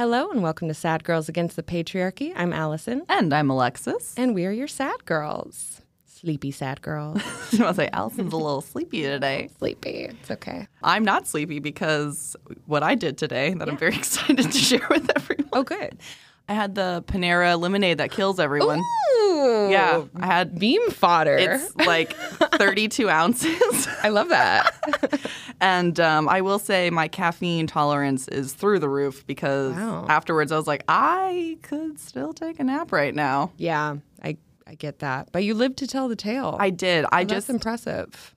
Hello and welcome to Sad Girls Against the Patriarchy. I'm Allison, And I'm Alexis. and we are your sad girls. Sleepy sad girls. I was like, Allison's a little sleepy today. Sleepy. It's okay. I'm not sleepy because what I did today that I'm very excited to share with everyone. Oh, good. I had the Panera lemonade that kills everyone. Ooh. Yeah, I had Beam fodder. it's like 32 ounces. I love that. and um, I will say my caffeine tolerance is through the roof because Wow. afterwards I was like, I could still take a nap right now. yeah, I, I get that. But you lived to tell the tale. I did. I And just impressive.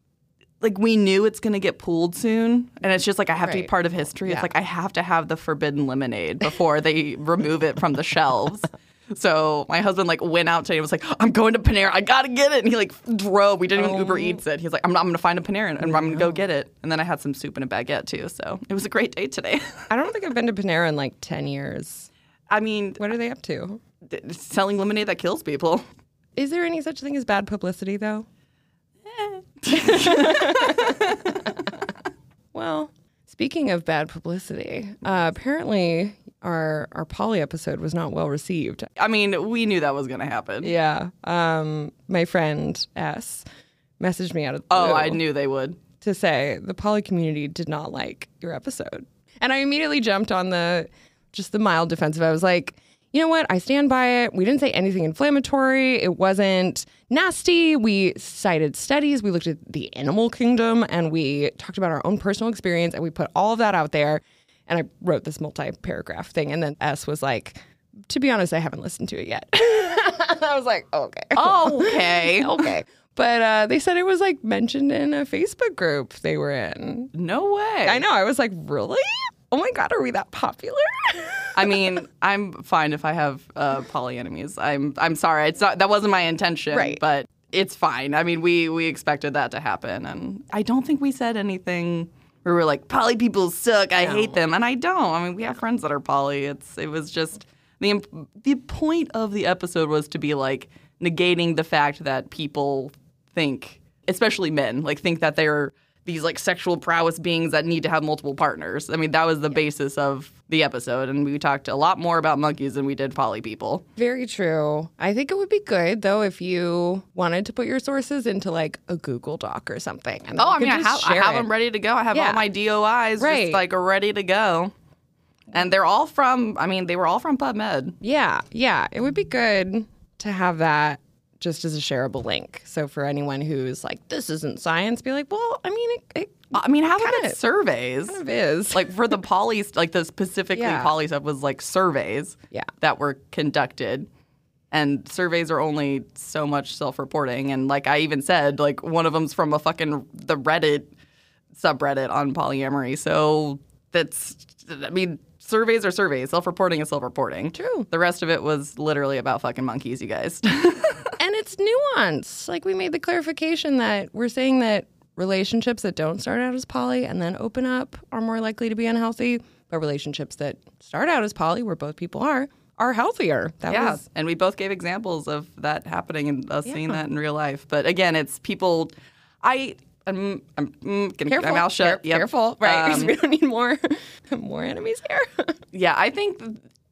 Like we knew it's going to get pulled soon and it's just like i have to be part of history. Yeah. it's like i have to have the forbidden lemonade before they remove it from the shelves. So my husband like went out today and was like i'm going to panera. I gotta get it. And he like drove. We didn't even uber oh. eats it. He's like i'm, not, I'm gonna find a panera and, and i'm gonna go get it. And then i had some soup and a baguette too. So it was a great day today. I don't think I've been to Panera in like 10 years. i mean What are they up to? selling lemonade that kills people. Is there any such thing as bad publicity, though? well, speaking of bad publicity, uh, apparently our our poly episode was not well received. i mean we knew that was gonna happen Yeah, um, my friend S messaged me out of the oh i knew they would to say the poly community did not like your episode. And I immediately jumped on the just the mild defensive. I was like, you know what? I stand by it. We didn't say anything inflammatory. It wasn't nasty. We cited studies. We looked at the animal kingdom and we talked about our own personal experience and we put all of that out there. And I wrote this multi paragraph thing. And then S was like, to be honest, I haven't listened to it yet. I was like, okay. okay okay. But uh, they said it was like mentioned in a Facebook group they were in. no way I know. I was like, really? Oh my God, are we that popular? I mean, I'm fine if I have uh, poly enemies. I'm I'm sorry. It's not that wasn't my intention, Right. But it's fine. I mean, we we expected that to happen, and I don't think we said anything where we're like poly people suck. I hate them, and I don't. I mean, we have friends that are poly. It's it was just the the point of the episode was to be like negating the fact that people think, especially men, like think that they're these like sexual prowess beings that need to have multiple partners. I mean, that was the basis of the episode, and we talked a lot more about monkeys than we did poly people. Very true. I think it would be good though if you wanted to put your sources into like a Google Doc or something. and Oh, I mean, I have, I have them ready to go. I have Yeah. all my DOIs Right. just like ready to go. And they're all from, I mean, they were all from PubMed. Yeah, yeah. It would be good to have that just as a shareable link. So for anyone who's like, this isn't science, be like, well, I mean, it, it I mean, Kinda- at surveys. kind of is. Like for the poly, like the specifically Yeah. poly stuff was like surveys Yeah. that were conducted. And surveys are only so much self-reporting. And like I even said, like one of them's from a fucking the Reddit subreddit on polyamory. So that's, I mean, surveys are surveys. Self-reporting is self-reporting. True. The rest of it was literally about fucking monkeys, you guys. it's nuance. Like we made the clarification that we're saying that relationships that don't start out as poly and then open up are more likely to be unhealthy, but relationships that start out as poly, where both people are, are healthier. That yeah, was and we both gave examples of that happening and us seeing that in real life. But again, it's people. I I'm, I'm mm, gonna careful. my mouth shut. Care- Yep. Careful, right? Um, we don't need more more enemies here. yeah, I think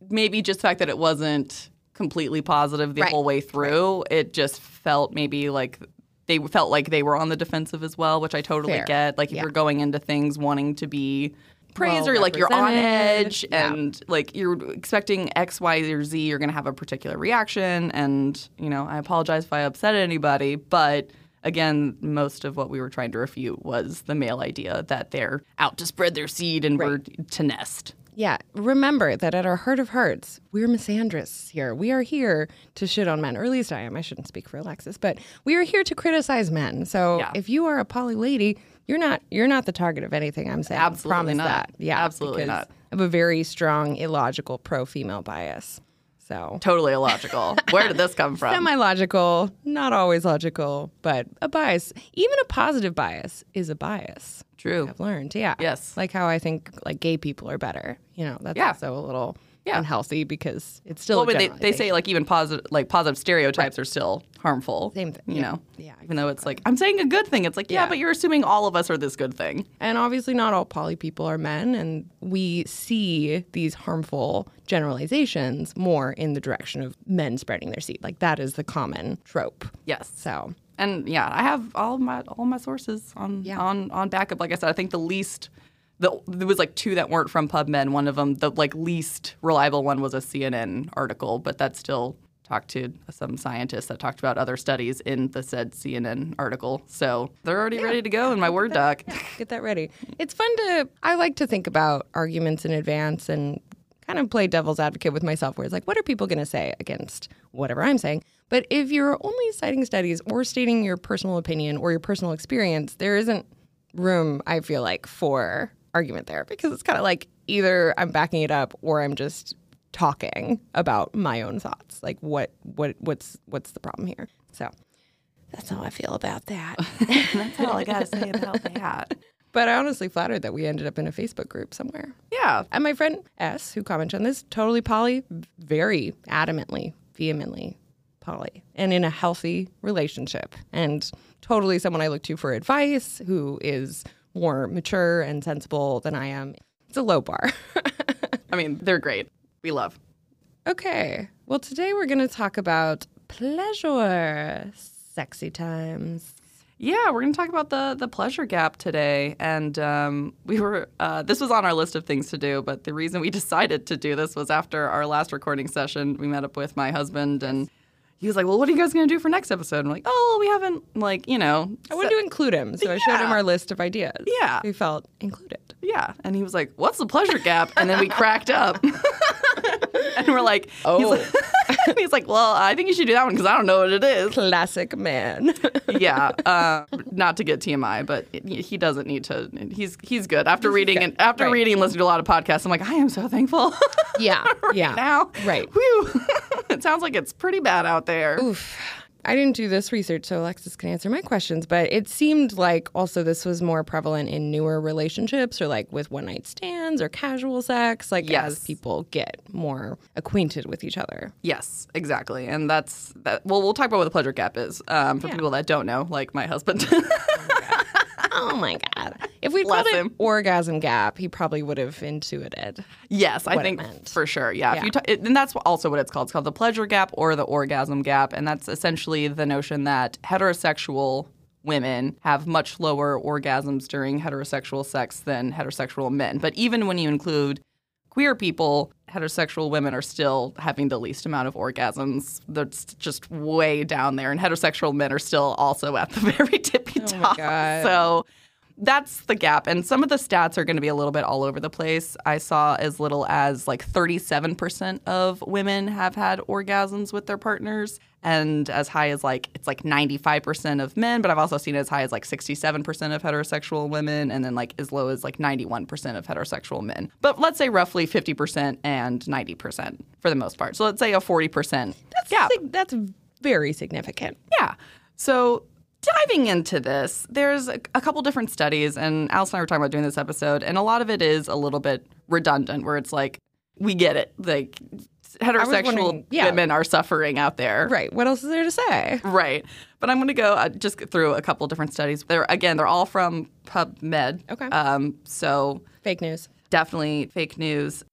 maybe just the fact that it wasn't completely positive the Right, whole way through, it just felt maybe like they felt like they were on the defensive as well, which I totally Fair. get. Like if Yeah. you're going into things wanting to be praised Well or like you're on edge yeah. and like you're expecting X, Y, or Z, you're gonna have a particular reaction. And you know, I apologize if I upset anybody, but again, most of what we were trying to refute was the male idea that they're out to spread their seed and we're to nest. Yeah, remember that at our heart of hearts, we're misandrists here. We are here to shit on men, or at least I am. I shouldn't speak for Alexis, but we are here to criticize men. So Yeah. if you are a poly lady, you're not you're not the target of anything I'm saying. Absolutely Promise not. that. Yeah, Absolutely not. I have a very strong illogical pro female bias. So Totally illogical. Where did this come from? semi logical, not always logical, but a bias. Even a positive bias is a bias. True. I've learned, yeah. Yes. Like how I think like gay people are better. You know, that's Yeah. also a little Yeah. unhealthy because it's still. Well, they, they say like even positive like positive stereotypes are still harmful. Same thing, You yeah. know. Yeah, Even though it's like I'm saying a good thing, it's like yeah, Yeah. but you're assuming all of us are this good thing. And obviously, not all poly people are men, and we see these harmful generalizations more in the direction of men spreading their seed. Like that is the common trope. Yes. So, And yeah, I have all my all my sources on Yeah. on on backup. Like I said, I think the least the there was like two that weren't from PubMed. One of them, the like least reliable one, was a CNN article, but that still talked to some scientists that talked about other studies in the said CNN article. So they're already ready to go in my Word doc. get that ready. It's fun to, I like to think about arguments in advance and kind of play devil's advocate with myself, where it's like, what are people going to say against whatever I'm saying? But if you're only citing studies or stating your personal opinion or your personal experience, there isn't room, I feel like, for argument there because it's kind of like either I'm backing it up or I'm just talking about my own thoughts. Like what what what's what's the problem here? So that's how I feel about that. That's all I gotta say about that. But I honestly flattered that we ended up in a Facebook group somewhere. Yeah. And my friend S, who commented on this, totally poly, very adamantly, vehemently poly, and in a healthy relationship. And totally someone I look to for advice who is more mature and sensible than I am. It's a low bar. I mean, they're great. We love. okay. Well, today we're going to talk about pleasure, sexy times. Yeah, we're going to talk about the the pleasure gap today, and um, we were uh, this was on our list of things to do, but the reason we decided to do this was after our last recording session. We met up with my husband, and he was like, "Well, what are you guys going to do for next episode?" I'm like, "Oh, we haven't like you know." I wanted to include him, so I showed him our list of ideas. Yeah. We felt included. Yeah, and he was like, "What's the pleasure gap?" And then we cracked up, and we're like, Oh. he's like, "Well, I think you should do that one because I don't know what it is." Classic man. yeah, uh, not to get TMI, but he doesn't need to. He's he's good after reading good. and after Right. reading and listening to a lot of podcasts. I'm like, I am so thankful. yeah. Yeah. now, Right. Whew. it sounds like it's pretty bad out there. Oof. I didn't do this research, so Alexis can answer my questions, but it seemed like also this was more prevalent in newer relationships or like with one night stands or casual sex, like Yes. as people get more acquainted with each other. Yes, exactly, and that's that. Well, we'll talk about what the pleasure gap is um, for Yeah. people that don't know, like my husband. Oh my God. If we Bless called it orgasm gap, he probably would have intuited. Yes, I what it think meant. for sure. Yeah, If you ta- it, and that's also what it's called. It's called the pleasure gap or the orgasm gap, and that's essentially the notion that heterosexual women have much lower orgasms during heterosexual sex than heterosexual men. But even when you include queer people, heterosexual women are still having the least amount of orgasms. That's just way down there, and heterosexual men are still also at the very tippy Oh top. God. So that's the gap. And some of the stats are going to be a little bit all over the place. I saw as little as like 37% of women have had orgasms with their partners, and as high as like it's like 95% of men, but I've also seen as high as like 67% of heterosexual women, and then like as low as like 91% of heterosexual men. But let's say roughly 50% and 90% for the most part. So let's say a 40% gap. Sig- That's very significant. Yeah. So diving into this, there's a, a couple different studies, and Alice and I were talking about doing this episode, and a lot of it is a little bit redundant, where it's like, we get it. Like, heterosexual yeah. women are suffering out there. Right. What else is there to say? Right. But I'm going to go uh, just through a couple different studies. They're, again, they're all from PubMed. Okay. Um, so Fake news. definitely fake news.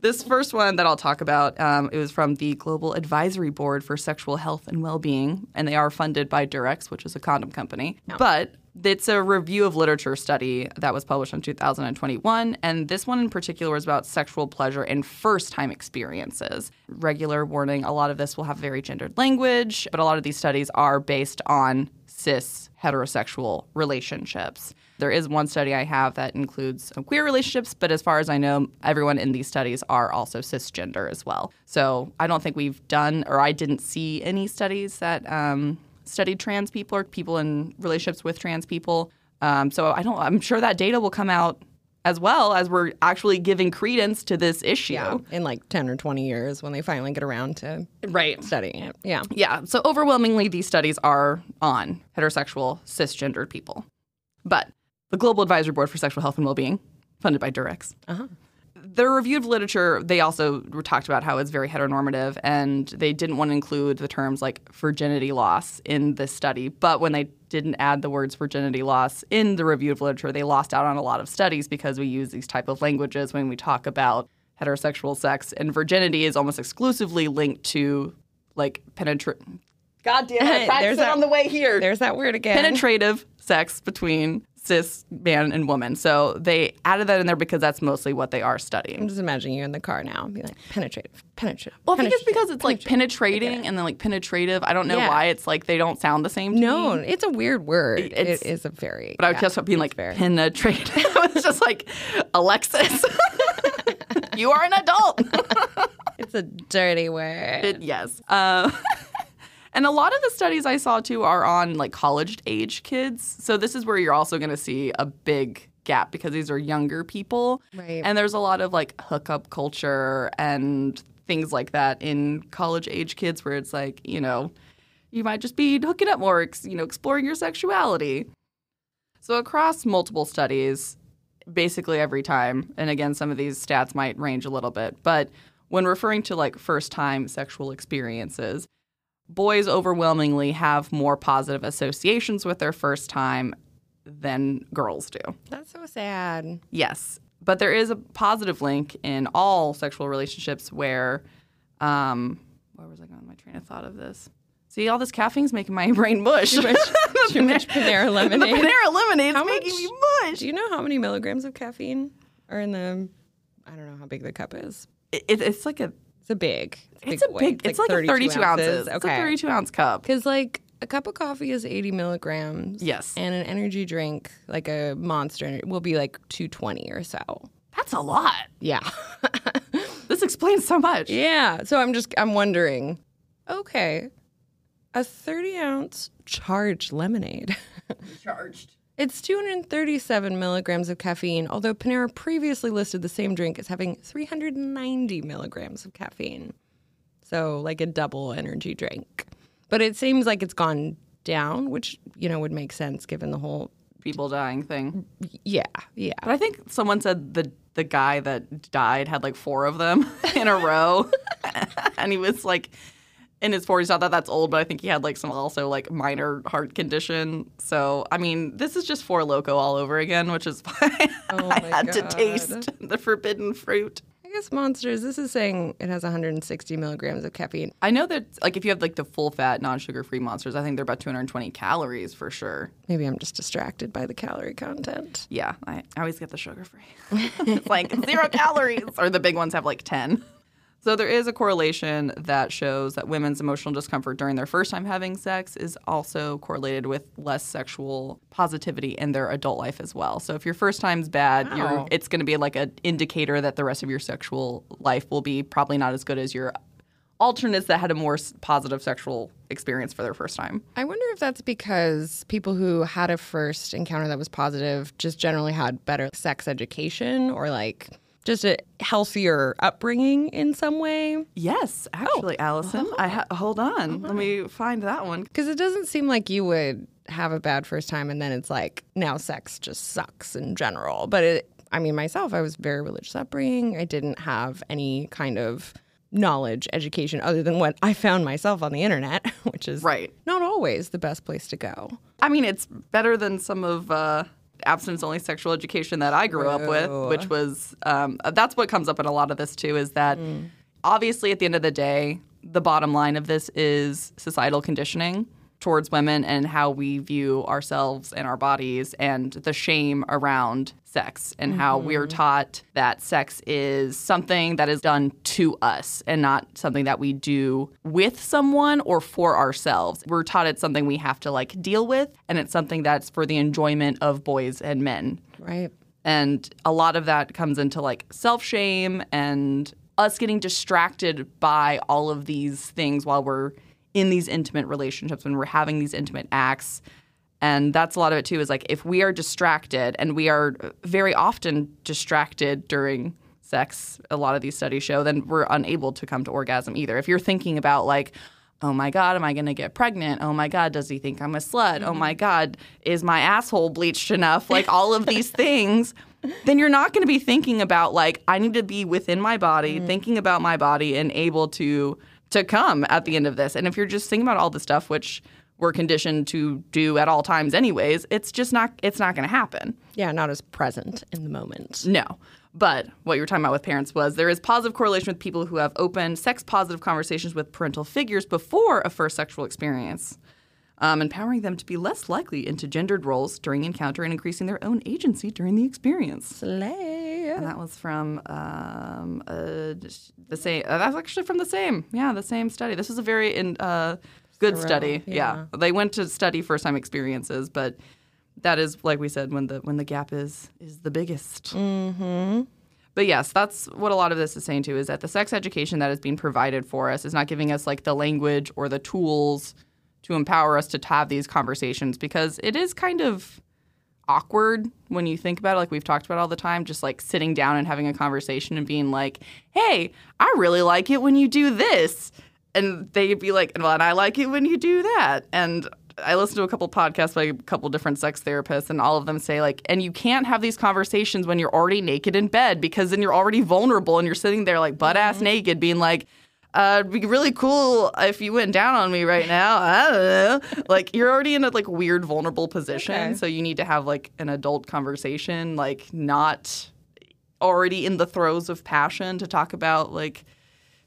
This first one that I'll talk about, um, it was from the Global Advisory Board for Sexual Health and Well-Being, and they are funded by Durex, which is a condom company. But it's a review of literature study that was published in 2021, and this one in particular was about sexual pleasure in first-time experiences. Regular warning: a lot of this will have very gendered language, but a lot of these studies are based on cis heterosexual relationships. There is one study I have that includes queer relationships, but as far as I know, everyone in these studies are also cisgender as well. So I don't think we've done, or I didn't see any studies that um, studied trans people or people in relationships with trans people. Um, so I don't. I'm sure that data will come out as well as we're actually giving credence to this issue. Yeah. In like 10 or 20 years when they finally get around to Right. studying it. Yeah. Yeah. So overwhelmingly, these studies are on heterosexual, cisgendered people. But the Global Advisory Board for Sexual Health and Wellbeing, funded by Durex, Uh-huh. their review of literature, they also talked about how it's very heteronormative, and they didn't want to include the terms like virginity loss in this study. But when they didn't add the words virginity loss in the review of literature, they lost out on a lot of studies because we use these type of languages when we talk about heterosexual sex, and virginity is almost exclusively linked to like penetrate. God damn it! I There's that- on the way here. There's that word again. Penetrative sex between cis man and woman. So they added that in there because that's mostly what they are studying. I'm just imagining you in the car now, and be like penetrative, penetrative. Well, I think it's because it's like penetrating and then like penetrative. I don't know Yeah. why it's like they don't sound the same. To No, me. it's a weird word. It's- it is a very. but I would yeah, just being like fair. penetrative. it's just like Alexis, you are an adult. It's a dirty word. It- yes. Uh, and a lot of the studies I saw too are on like college age kids. So this is where you're also going to see a big gap because these are younger people. Right. And there's a lot of like hookup culture and things like that in college age kids where it's like, you know, you might just be hooking up more, you know, exploring your sexuality. So across multiple studies, basically every time, and again, some of these stats might range a little bit, but when referring to like first time sexual experiences, boys overwhelmingly have more positive associations with their first time than girls do. That's so sad. Yes. But there is a positive link in all sexual relationships where, um, where was I going with my train of thought of this? See, all this caffeine's making my brain mush. Too much, too much Panera the. Panera lemonade's How making much- me mush. Do you know how many milligrams of caffeine are in the? I don't know how big the cup is. It, it's like a, It's a big. it's a weight. big, it's like, a 32 ounces. It's a 32 ounce cup. Because like a cup of coffee is 80 milligrams. Yes. And an energy drink, like a monster, will be like 220 or so. That's a lot. Yeah. This explains so much. yeah. So I'm just, I'm wondering, okay, a 30 ounce charged lemonade. Charged. It's 237 milligrams of caffeine, although Panera previously listed the same drink as having 390 milligrams of caffeine. So, like a double energy drink. But it seems like it's gone down, which, you know, would make sense given the whole. People dying thing. Yeah, yeah. But I think someone said the the guy that died had like four of them in a row, and he was like in his forties. Not that that's old, but I think he had like some also like minor heart condition. So I mean, this is just Four Loko all over again, which is why Oh I had to taste the forbidden fruit. I guess Monsters, this is saying it has 160 milligrams of caffeine. I know that like if you have like the full fat non sugar free monsters, I think they're about 220 calories for sure. Maybe I'm just distracted by the calorie content. Yeah, I, I always get the sugar free. it's like zero calories, or the big ones have like 10. So there is a correlation that shows that women's emotional discomfort during their first time having sex is also correlated with less sexual positivity in their adult life as well. So if your first time's bad, you're, Wow. it's going to be like an indicator that the rest of your sexual life will be probably not as good as your alternates that had a more positive sexual experience for their first time. I wonder if that's because people who had a first encounter that was positive just generally had better sex education or like just a healthier upbringing in some way. Yes, actually, Allison. I ha- hold on. Let me find that one. Because it doesn't seem like you would have a bad first time and then it's like now sex just sucks in general. But it, I mean, myself, I was very religious upbringing. I didn't have any kind of knowledge, education other than what I found myself on the internet, which is Right. not always the best place to go. I mean, it's better than some of uh, abstinence only sexual education that I grew up with, which was um, that's what comes up in a lot of this too. Is that obviously at the end of the day, the bottom line of this is societal conditioning towards women and how we view ourselves and our bodies and the shame around sex and how we're mm-hmm. taught that sex is something that is done to us and not something that we do with someone or for ourselves. We're taught it's something we have to like deal with and it's something that's for the enjoyment of boys and men. Right. And a lot of that comes into like self shame and us getting distracted by all of these things while we're in these intimate relationships, when we're having these intimate acts. And that's a lot of it too is like if we are distracted, and we are very often distracted during sex, a lot of these studies show, then we're unable to come to orgasm either. If you're thinking about like, oh my God, am I going to get pregnant? Oh my God, does he think I'm a slut? Oh my mm-hmm. God, is my asshole bleached enough? Like all of these things. Then you're not going to be thinking about like I need to be within my body, mm-hmm. thinking about my body and able to to come at the end of this. And if you're just thinking about all the stuff which we're conditioned to do at all times anyways, it's just not it's not going to happen. Yeah, not as present in the moment. No. But what you were talking about with parents was there is positive correlation with people who have open, sex positive conversations with parental figures before a first sexual experience, um, empowering them to be less likely into gendered roles during encounter and increasing their own agency during the experience. Slay. And that was from um, uh, the same. Uh, that's actually from the same. Yeah, the same study. This was a very in, uh, good study. yeah. yeah, they went to study first time experiences, but that is like we said when the when the gap is is the biggest. Mm-hmm. But yes, that's what a lot of this is saying too is that the sex education that is being provided for us is not giving us like the language or the tools to empower us to have these conversations because it is kind of awkward when you think about it like we've talked about all the time just like sitting down and having a conversation and being like hey i really like it when you do this and they'd be like well and i like it when you do that and i listened to a couple podcasts by a couple different sex therapists and all of them say like and you can't have these conversations when you're already naked in bed because then you're already vulnerable and you're sitting there like butt ass naked being like uh, it'd be really cool if you went down on me right now. I don't know. Like you're already in a like weird, vulnerable position, Okay. so you need to have like an adult conversation, like not already in the throes of passion to talk about like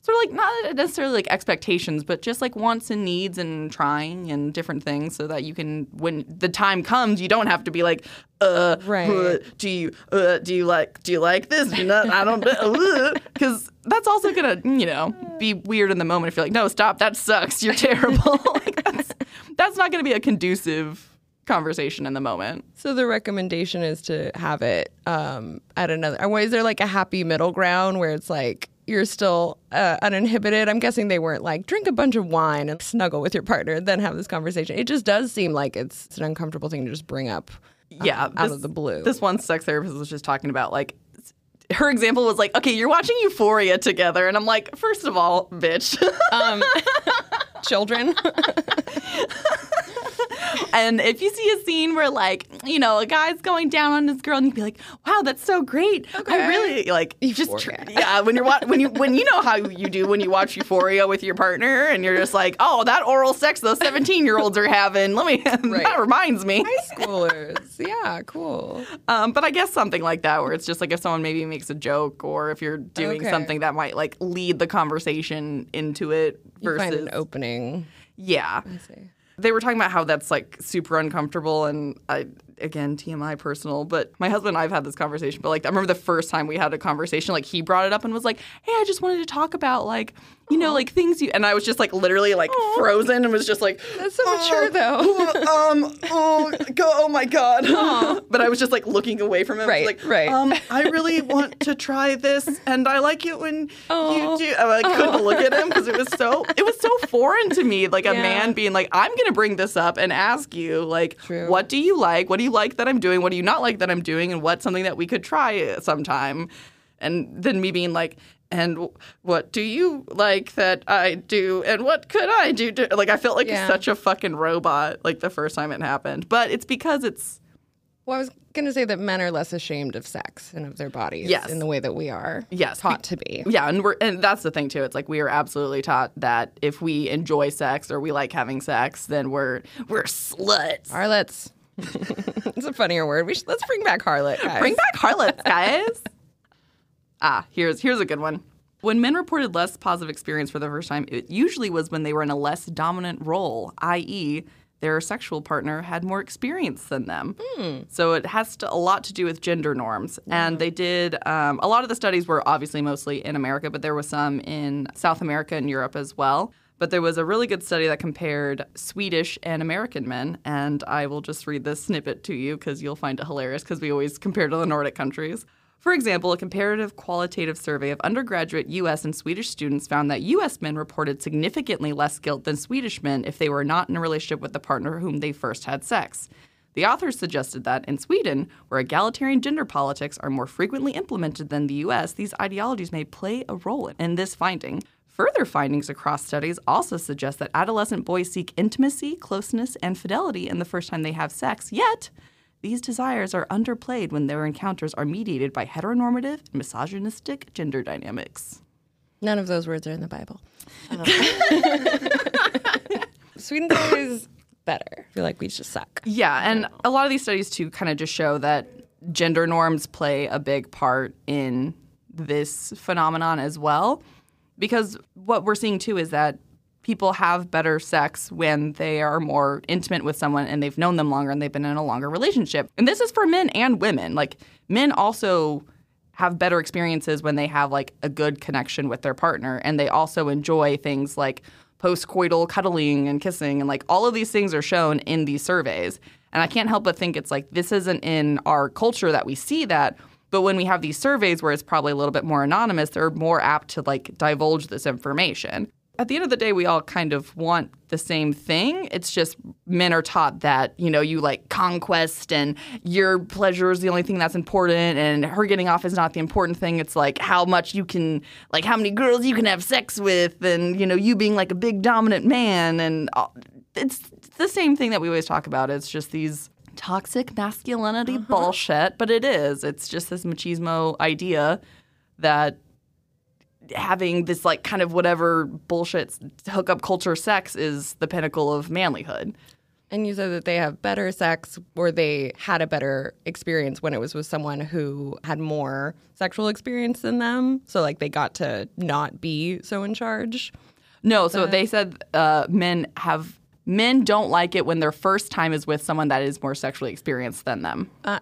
sort of like not necessarily like expectations, but just like wants and needs and trying and different things, so that you can when the time comes, you don't have to be like, uh, Right. uh, do you uh, do you like do you like this? You I don't because that's also gonna you know be weird in the moment if you're like, no, stop, that sucks, you're terrible. like that's that's not gonna be a conducive conversation in the moment. So the recommendation is to have it um, at another. or why Is there like a happy middle ground where it's like you're still uh, uninhibited? I'm guessing they weren't like drink a bunch of wine and snuggle with your partner, then have this conversation. It just does seem like it's an uncomfortable thing to just bring up. uh, yeah, out this- of the blue. This one sex therapist was just talking about like her example was like, okay, you're watching Euphoria together, and I'm like, first of all, bitch. um, children. and if you see a scene where like, you know, a guy's going down on his girl, and you'd be like, wow, that's so great. Okay. I really like you just tr- Euphoria. yeah. When you're wa- when you when you know how you do when you watch Euphoria with your partner, and you're just like, oh, that oral sex those 17 year olds are having. Let me that reminds me. High schoolers. Yeah, cool. Um, but I guess something like that, where it's just like if someone maybe makes a joke, or if you're doing Okay. something that might like lead the conversation into it You find versus an opening. yeah. They were talking about how that's like super uncomfortable, and I again TMI personal, but my husband and I've had this conversation. But like I remember the first time we had a conversation, like he brought it up and was like, "Hey, I just wanted to talk about like you know like things you," and I was just like literally like frozen and was just like, That's so mature, though. um, oh, go, oh my god. but I was just like looking away from him. Right, like, right. Um, I really want to try this, and I like it when Oh. you do. I couldn't look at him because it was so it was so foreign to me. Like a man being like, I'm gonna bring this up and ask you, like, True. what do you like? What do you like that I'm doing? What do you not like that I'm doing? And what's something that we could try sometime? And then me being like. And what do you like that I do? And what could I do? To, like I felt like Yeah. such a fucking robot like the first time it happened. But it's because it's Well, I was going to say that men are less ashamed of sex and of their bodies Yes. in the way that we are Yes, taught to be. yeah, and we're and that's the thing too. It's like we are absolutely taught that if we enjoy sex or we like having sex, then we're we're sluts. Harlots. it's a funnier word. We should, let's bring back harlot, guys. Bring back harlots, guys. ah, here's here's a good one. When men reported less positive experience for the first time, it usually was when they were in a less dominant role, i.e., their sexual partner had more experience than them. So it has to, a lot to do with gender norms. And they did um, a lot of the studies were obviously mostly in America, but there was some in South America and Europe as well. But there was a really good study that compared Swedish and American men, and I will just read this snippet to you because you'll find it hilarious because we always compare to the Nordic countries. For example, a comparative qualitative survey of undergraduate U.S. and Swedish students found that U.S. men reported significantly less guilt than Swedish men if they were not in a relationship with the partner whom they first had sex. The authors suggested that in Sweden, where egalitarian gender politics are more frequently implemented than the U.S., these ideologies may play a role in this finding. Further findings across studies also suggest that adolescent boys seek intimacy, closeness, and fidelity in the first time they have sex, yet, these desires are underplayed when their encounters are mediated by heteronormative and misogynistic gender dynamics. None of those words are in the Bible. Sweden's is better. I feel like we just suck. Yeah, and a lot of these studies too kind of just show that gender norms play a big part in this phenomenon as well. Because what we're seeing too is that people have better sex when they are more intimate with someone and they've known them longer and they've been in a longer relationship. And this is for men and women. Like men also have better experiences when they have like a good connection with their partner and they also enjoy things like postcoital cuddling and kissing and like all of these things are shown in these surveys. And I can't help but think it's like this isn't in our culture that we see that. But when we have these surveys where it's probably a little bit more anonymous, they're more apt to like divulge this information. At the end of the day, we all kind of want the same thing. It's just men are taught that, you know, you like conquest and your pleasure is the only thing that's important and her getting off is not the important thing. It's like how much you can, like how many girls you can have sex with and, you know, you being like a big dominant man. And all, it's the same thing that we always talk about. It's just these toxic masculinity bullshit, but it is. It's just this machismo idea that having this like kind of whatever bullshit hookup culture sex is the pinnacle of manlyhood. And you said that they have better sex or they had a better experience when it was with someone who had more sexual experience than them. So, like, they got to not be so in charge. No, so they said uh, men have men don't like it when their first time is with someone that is more sexually experienced than them. Uh,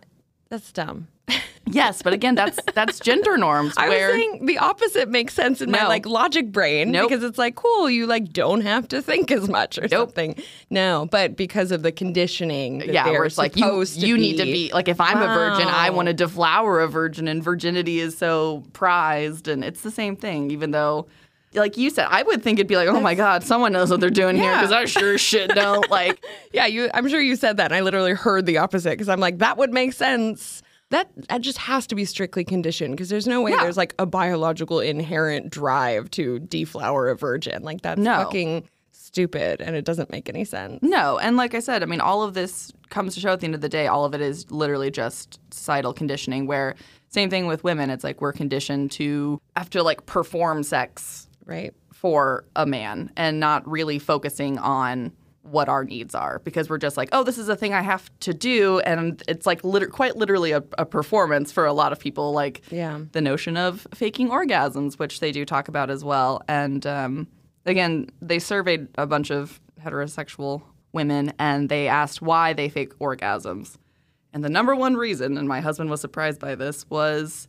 that's dumb. Yes, but again, that's that's gender norms. I where was saying the opposite makes sense in my like logic brain Nope. because it's like cool, you like don't have to think as much or something. No, but because of the conditioning, yeah, where it's like you you need to be- be like if I'm a virgin, I want to deflower a virgin, and virginity is so prized, and it's the same thing. Even though, like you said, I would think it'd be like, oh my god, someone knows what they're doing here because I sure shit don't. Like, Yeah, you. I'm sure you said that, and I literally heard the opposite because I'm like, that would make sense. That that just has to be strictly conditioned because there's no way Yeah. there's like a biological inherent drive to deflower a virgin. Like that's No. fucking stupid, and it doesn't make any sense. No, and like I said, I mean, all of this comes to show at the end of the day, all of it is literally just societal conditioning. Where same thing with women, it's like we're conditioned to have to like perform sex Right. for a man and not really focusing on what our needs are because we're just like, oh, this is a thing I have to do, and it's like liter- quite literally a, a performance for a lot of people. Like Yeah. the notion of faking orgasms, which they do talk about as well. And um, again, they surveyed a bunch of heterosexual women and they asked why they fake orgasms. And the number one reason, and my husband was surprised by this, was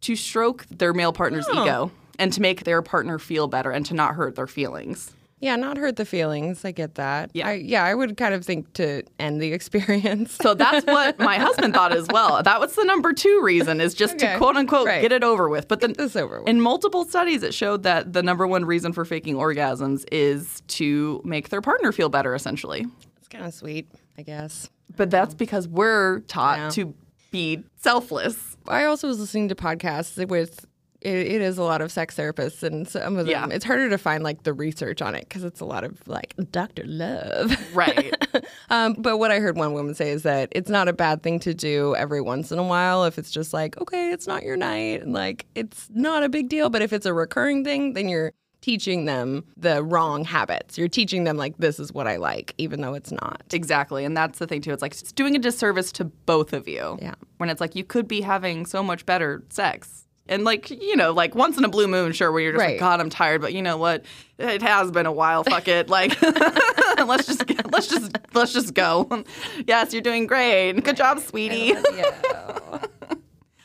to stroke their male partner's Oh. ego and to make their partner feel better and to not hurt their feelings. Yeah, not hurt the feelings. I get that. Yeah. I, yeah, I would kind of think to end the experience. So that's what my husband thought as well. That was the number two reason is just Okay. to quote unquote Right. get it over with. But then this over with. in multiple studies, it showed that the number one reason for faking orgasms is to make their partner feel better, essentially. it's kind of sweet, I guess. But that's because we're taught Yeah. to be selfless. I also was listening to podcasts with it, it is a lot of sex therapists and some of them Yeah. it's harder to find like the research on it because it's a lot of like Dr. Love. Right. um, but what I heard one woman say is that it's not a bad thing to do every once in a while if it's just like, okay, it's not your night and like it's not a big deal. But if it's a recurring thing, then you're teaching them the wrong habits. You're teaching them like this is what I like, even though it's not. exactly. And that's the thing, too. It's like it's doing a disservice to both of you. Yeah. When it's like you could be having so much better sex. And like, you know, like once in a blue moon, sure, where you're just Right. like, God, I'm tired, but you know what? It has been a while. Fuck it. Like let's just let's just let's just go. yes, you're doing great. Good job, sweetie.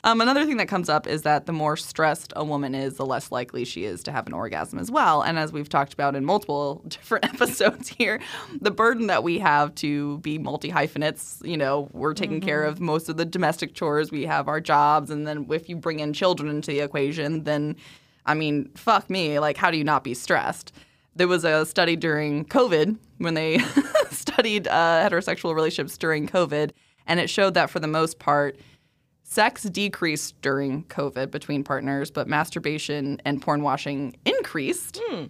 Um, another thing that comes up is that the more stressed a woman is, the less likely she is to have an orgasm as well. And as we've talked about in multiple different episodes here, the burden that we have to be multi hyphenates, you know, we're taking care of most of the domestic chores, we have our jobs, and then if you bring in children into the equation, then I mean, fuck me, like, how do you not be stressed? There was a study during COVID when they studied uh, heterosexual relationships during COVID, and it showed that for the most part, sex decreased during COVID between partners, but masturbation and porn watching increased. Hmm.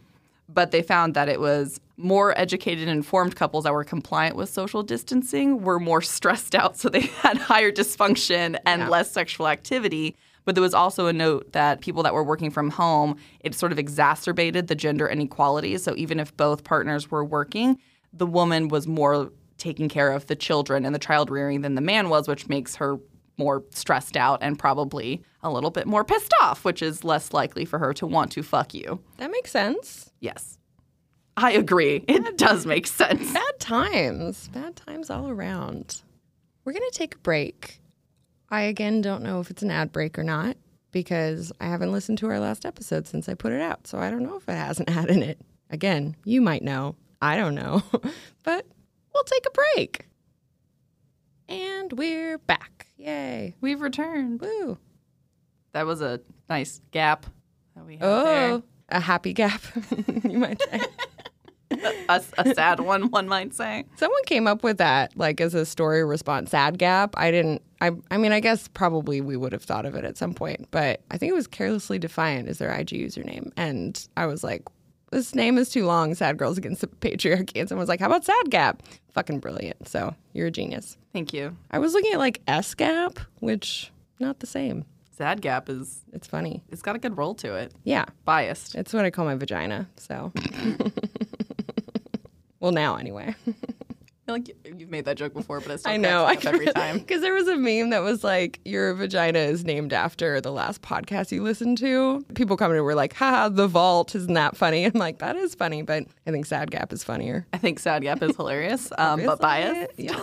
But they found that it was more educated and informed couples that were compliant with social distancing were more stressed out, so they had higher dysfunction and Yeah. less sexual activity. But there was also a note that people that were working from home, it sort of exacerbated the gender inequality. So even if both partners were working, the woman was more taking care of the children and the child rearing than the man was, which makes her more stressed out and probably a little bit more pissed off, which is less likely for her to want to fuck you. That makes sense. Yes. I agree. It does make sense. Bad times. Bad times all around. We're going to take a break. I again don't know if it's an ad break or not because I haven't listened to our last episode since I put it out. So I don't know if it has an ad in it. Again, you might know. I don't know. but we'll take a break. And we're back. Yay. We've returned. Woo. That was a nice gap that we had Oh, a happy gap, you might say. A, a sad one, one might say. Someone came up with that like as a story response sad gap. I didn't I I mean I guess probably we would have thought of it at some point, but I think it was carelessly defiant as their IG username. And I was like, this name is too long, Sad Girls Against the Patriarchy. And someone was like, How about Sad Gap? Fucking brilliant. So you're a genius. Thank you. I was looking at like S Gap, which not the same. Sad gap is It's funny. it's got a good roll to it. Yeah. Biased. It's what I call my vagina. So Well now anyway. I like you- you've made that joke before, but it's still I know. up every time. Because there was a meme that was like, your vagina is named after the last podcast you listened to. People commented were like, "Ha, the vault. Isn't that funny? I'm like, that is funny, but I think Sad Gap is funnier. I think sad gap is hilarious, um, but biased. Yes.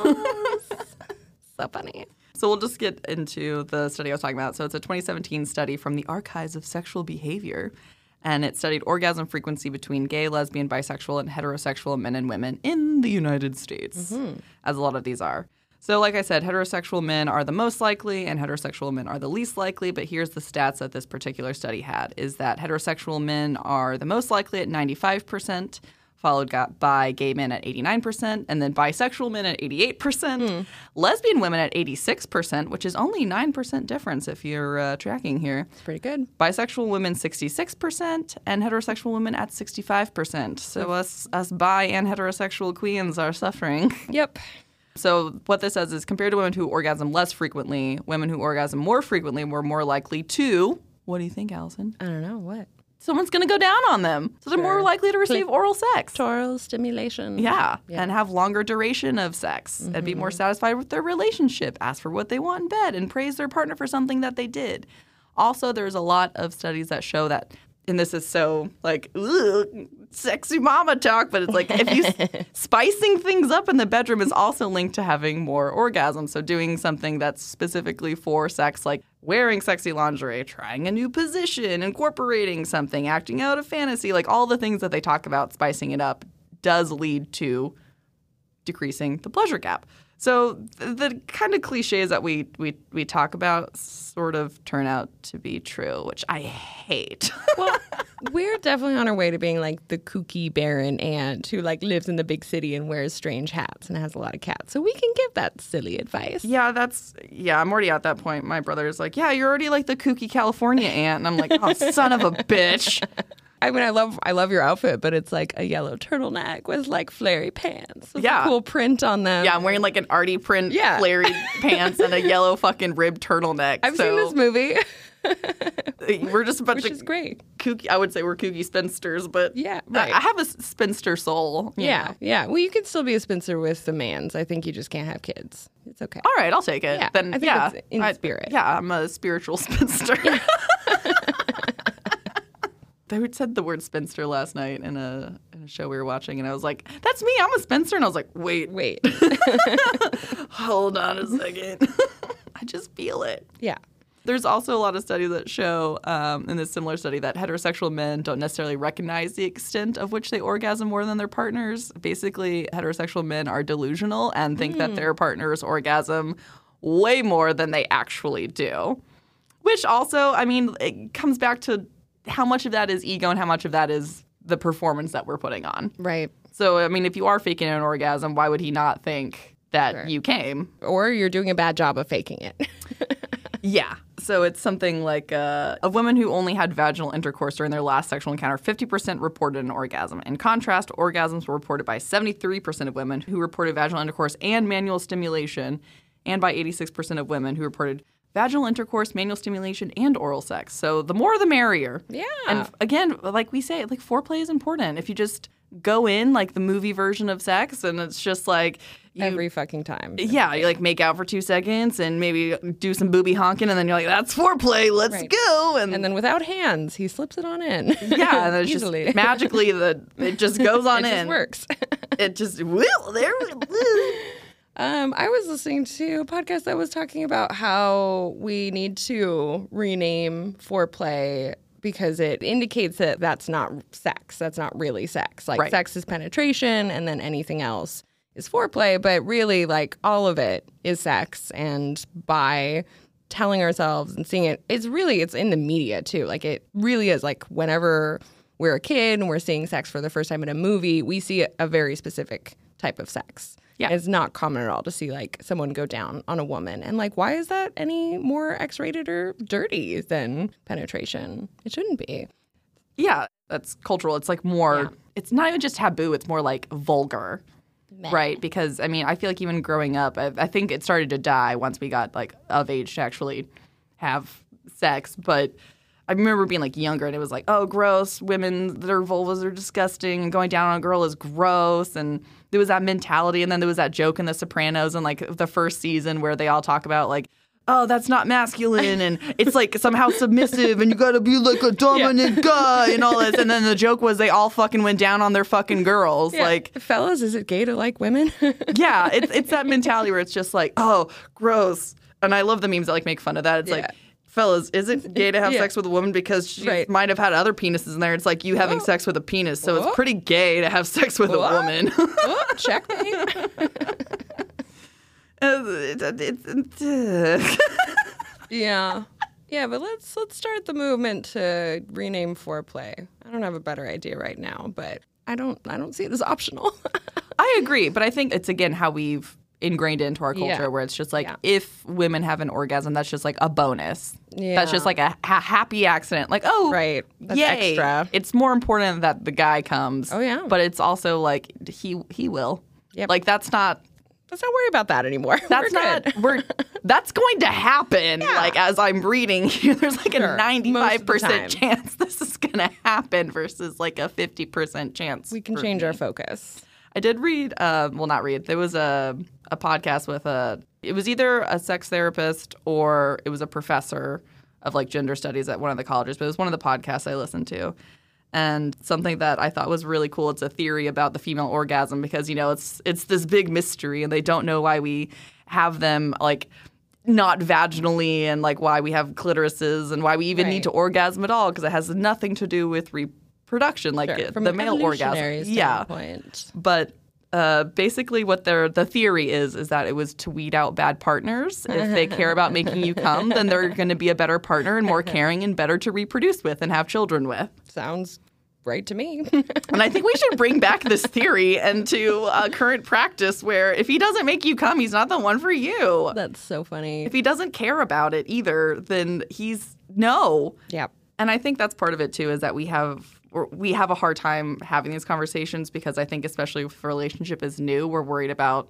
so funny. So we'll just get into the study I was talking about. So it's a 2017 study from the Archives of Sexual Behavior, and it studied orgasm frequency between gay, lesbian, bisexual, and heterosexual men and women in the United States, mm-hmm. as a lot of these are. So, like I said, heterosexual men are the most likely, and heterosexual men are the least likely. But here's the stats that this particular study had: is that heterosexual men are the most likely at 95 percent followed by gay men at 89%, and then bisexual men at 88%, lesbian women at 86%, which is only 9% difference if you're uh, tracking here. It's pretty good. Bisexual women 66%, and heterosexual women at 65%. So us, us bi and heterosexual queens are suffering. Yep. So what this says is compared to women who orgasm less frequently, women who orgasm more frequently were more likely to, what do you think, Allison? I don't know. What? Someone's going to go down on them. So they're more likely to receive oral sex. Oral stimulation. Yeah, Yeah. and have longer duration of sex and be mm-hmm. more satisfied with their relationship, ask for what they want in bed, and praise their partner for something that they did. Also, there's a lot of studies that show that, and this is so like, sexy mama talk, but it's like if you spicing things up in the bedroom is also linked to having more orgasms. So, doing something that's specifically for sex, like wearing sexy lingerie, trying a new position, incorporating something, acting out a fantasy, like all the things that they talk about, spicing it up, does lead to decreasing the pleasure gap. So th- the kind of cliches that we, we we talk about sort of turn out to be true, which I hate. Well, we're definitely on our way to being like the kooky barren aunt who like lives in the big city and wears strange hats and has a lot of cats. So we can give that silly advice. yeah, that's yeah. I'm already at that point. My brother's like, yeah, you're already like the kooky California aunt, and I'm like, oh, son of a bitch. I mean, I love I love your outfit, but it's like a yellow turtleneck with like flary pants. With Yeah. a cool print on them. Yeah, I'm wearing like an arty print, Yeah. flary pants and a yellow fucking ribbed turtleneck. I've so seen this movie, We're just a bunch which of is great. kooky. I would say we're kooky spinsters, but Yeah, I- right. I have a spinster soul. Yeah, know. yeah. Well, you can still be a spinster with the mans. I think you just can't have kids. It's okay. All right, I'll take it. Yeah, then I think yeah, it's in I- spirit. Yeah, I'm a spiritual spinster. They said the word spinster last night in a in a show we were watching, and I was like, "That's me. I'm a spinster." And I was like, "Wait, Wait. hold on a second. I just feel it." yeah. There's also a lot of studies that show, um, in this similar study, that heterosexual men don't necessarily recognize the extent of which they orgasm more than their partners. Basically, heterosexual men are delusional and think that their partners orgasm way more than they actually do. Which also, I mean, it comes back to how much of that is ego and how much of that is the performance that we're putting on. Right. So, I mean, if you are faking an orgasm, why would he not think that Sure. you came? Or you're doing a bad job of faking it. Yeah. So it's something like uh, of women who only had vaginal intercourse during their last sexual encounter, 50% reported an orgasm. In contrast, orgasms were reported by 73% of women who reported vaginal intercourse and manual stimulation, and by 86% of women who reported vaginal intercourse, manual stimulation, and oral sex. So the more the merrier. Yeah. And again, like we say, like foreplay is important. If you just go in like the movie version of sex and it's just like you, Every fucking time. yeah, you like make out for two seconds and maybe do some booby honking, and then you're like, "That's foreplay, let's Right. go." And, And then without hands, he slips it on in. yeah, and it's Easily. just magically the it just goes on it in. just works. It just will there. Um, I was listening to a podcast that was talking about how we need to rename foreplay because it indicates that that's not sex. That's not really sex. Like Right. sex is penetration, and then anything else is foreplay. But really, like all of it is sex. And by telling ourselves and seeing it, it's really it's in the media too. Like it really is. Like whenever we're a kid and we're seeing sex for the first time in a movie, we see a very specific type of sex. Yeah. It's not common at all to see like someone go down on a woman. And like, why is that any more X rated or dirty than penetration? It shouldn't be. yeah, that's cultural. It's like more. It's not even just taboo. It's more like vulgar. Right, because I mean, I feel like even growing up, I, I think it started to die once we got like of age to actually have sex. But I remember being like younger, and it was like, oh, gross. Women, their vulvas are disgusting, and going down on a girl is gross. And there was that mentality, and then there was that joke in The Sopranos, and like the first season where they all talk about like. Oh, that's not masculine, and it's like somehow submissive, and you gotta be like a dominant guy, and all this. And then the joke was they all fucking went down on their fucking girls, like fellas, is it gay to like women? yeah, it's it's that mentality where it's just like, oh, gross. And I love the memes that like make fun of that. It's Yeah. like, fellas, is it gay to have Yeah. sex with a woman because she Right. might have had other penises in there? It's like you having Whoa. sex with a penis, so Whoa. it's oh. pretty gay to have sex with a oh. woman. oh, checkmate. Uh, it's- it's- it's- yeah. Yeah, but let's let's start the movement to rename foreplay. I don't have a better idea right now, but I don't I don't see it as optional. I agree, but I think it's again how we've ingrained into our culture Yeah. where it's just like Yeah. if women have an orgasm, that's just like a bonus. Yeah. That's just like a ha- happy accident. Like, oh, Right. That's yay. extra. It's more important that the guy comes. Oh, yeah. But it's also like he he will. Yep. Like that's not Let's not worry about that anymore. that's We're not good. we're that's going to happen. Yeah. Like as I'm reading here, there's like Sure. a ninety five Most of the percent chance this is gonna happen versus like a fifty percent chance. we can change me. our focus. I did read, uh, well, not read. There was a a podcast with a. It was either a sex therapist or it was a professor of like gender studies at one of the colleges. But it was one of the podcasts I listened to, and something that I thought was really cool. It's a theory about the female orgasm because you know it's it's this big mystery, and they don't know why we have them like not vaginally and like why we have clitorises and why we even Right. need to orgasm at all because it has nothing to do with reproduction like Sure. it- the male orgasm evolutionary yeah standpoint. but uh, basically, what their the theory is is that it was to weed out bad partners. If they care about making you come, then they're going to be a better partner and more caring and better to reproduce with and have children with. Sounds right to me. And I think we should bring back this theory into uh, current practice, where if he doesn't make you come, he's not the one for you. That's so funny. If he doesn't care about it either, then he's no. Yeah. And I think that's part of it too is that we have we have a hard time having these conversations because I think especially if a relationship is new, we're worried about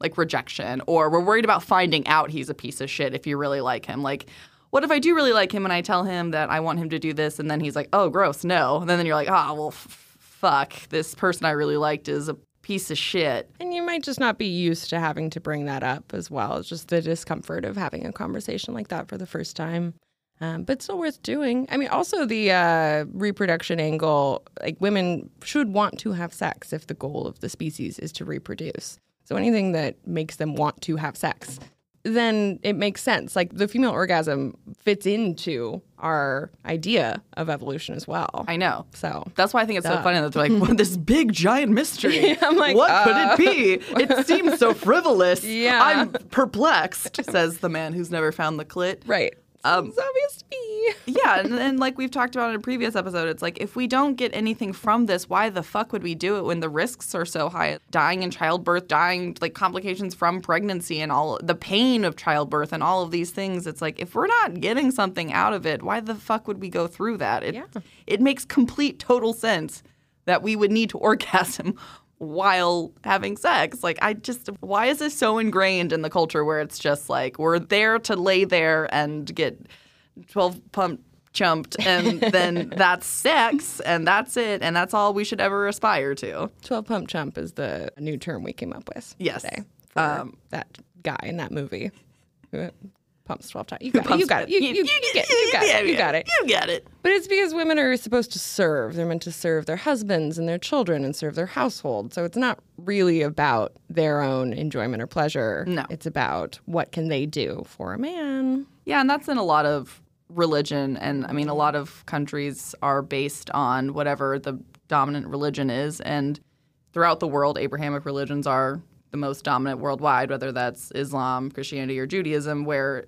like rejection or we're worried about finding out he's a piece of shit if you really like him. Like what if I do really like him and I tell him that I want him to do this and then he's like, "Oh, gross, no." And then you're like, "Ah, well, f- fuck. This person I really liked is a piece of shit." And you might just not be used to having to bring that up as well. It's just the discomfort of having a conversation like that for the first time. Um, but still worth doing. I mean, also the uh, reproduction angle, like women should want to have sex if the goal of the species is to reproduce. So anything that makes them want to have sex, then it makes sense. Like the female orgasm fits into our idea of evolution as well. I know. so That's why I think it's so funny that they're like, what, this big giant mystery. I'm like, what uh, could it be? It seems so frivolous. Yeah. I'm perplexed, says the man who's never found the clit. right. Um, it's obvious to me. yeah, and, and like we've talked about in a previous episode, it's like if we don't get anything from this, why the fuck would we do it when the risks are so high? Dying in childbirth, dying like complications from pregnancy, and all the pain of childbirth, and all of these things. It's like if we're not getting something out of it, why the fuck would we go through that? It Yeah. it makes complete total sense that we would need to orgasm while having sex. Like I just why is this so ingrained in the culture where it's just like we're there to lay there and get 12 pump chumped and then that's sex and that's it and that's all we should ever aspire to. 12 pump chump is the new term we came up with Yes. today for Um, that guy in that movie pumps 12 times. You got it. You got it. You, you, you, get, you got it. You got it. You got it. But it's because women are supposed to serve. They're meant to serve their husbands and their children and serve their household. So it's not really about their own enjoyment or pleasure. No. It's about what can they do for a man. Yeah, and that's in a lot of religion. And I mean, a lot of countries are based on whatever the dominant religion is. And throughout the world, Abrahamic religions are the most dominant worldwide, whether that's Islam, Christianity, or Judaism, where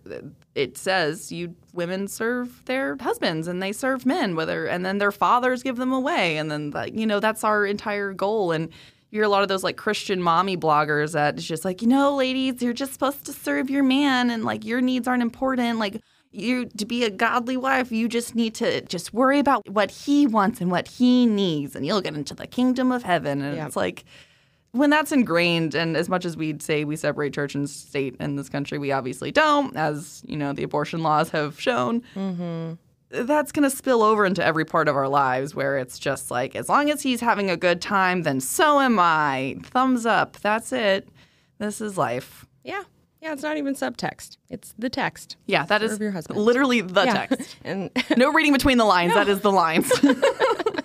it says you women serve their husbands and they serve men, whether and then their fathers give them away, and then like, you know that's our entire goal. And you hear a lot of those like Christian mommy bloggers that it's just like, you know, ladies, you're just supposed to serve your man, and like your needs aren't important, like. You to be a godly wife, you just need to just worry about what he wants and what he needs, and you'll get into the kingdom of heaven. And Yeah. it's like, when that's ingrained, and as much as we'd say we separate church and state in this country, we obviously don't, as you know the abortion laws have shown. Mm-hmm. That's going to spill over into every part of our lives, where it's just like, as long as he's having a good time, then so am I. Thumbs up. That's it. This is life. Yeah. Yeah, it's not even subtext. It's the text. Yeah, that is your husband. literally the Yeah. text. And No reading between the lines. That is the lines.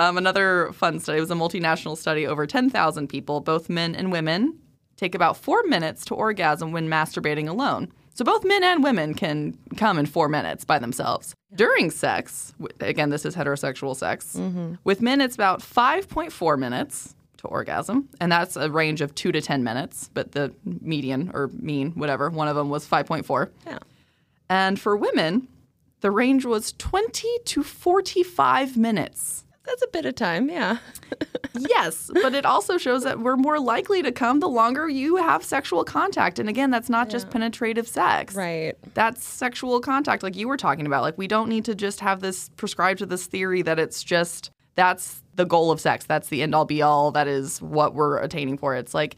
um, another fun study was a multinational study over 10,000 people, both men and women, take about four minutes to orgasm when masturbating alone. So both men and women can come in four minutes by themselves. During sex, again, this is heterosexual sex, with men, it's about 5.4 minutes to orgasm, and that's a range of two to 10 minutes, but the median or mean, whatever, one of them was 5.4. yeah. And for women, the range was 20 to 45 minutes. That's a bit of time, yeah. Yes, but it also shows that we're more likely to come the longer you have sexual contact. And again, that's not just penetrative sex. right. That's sexual contact, like you were talking about. Like, we don't need to just have this prescribed to this theory that it's just that's the goal of sex. That's the end all be all. That is what we're attaining for. It's like,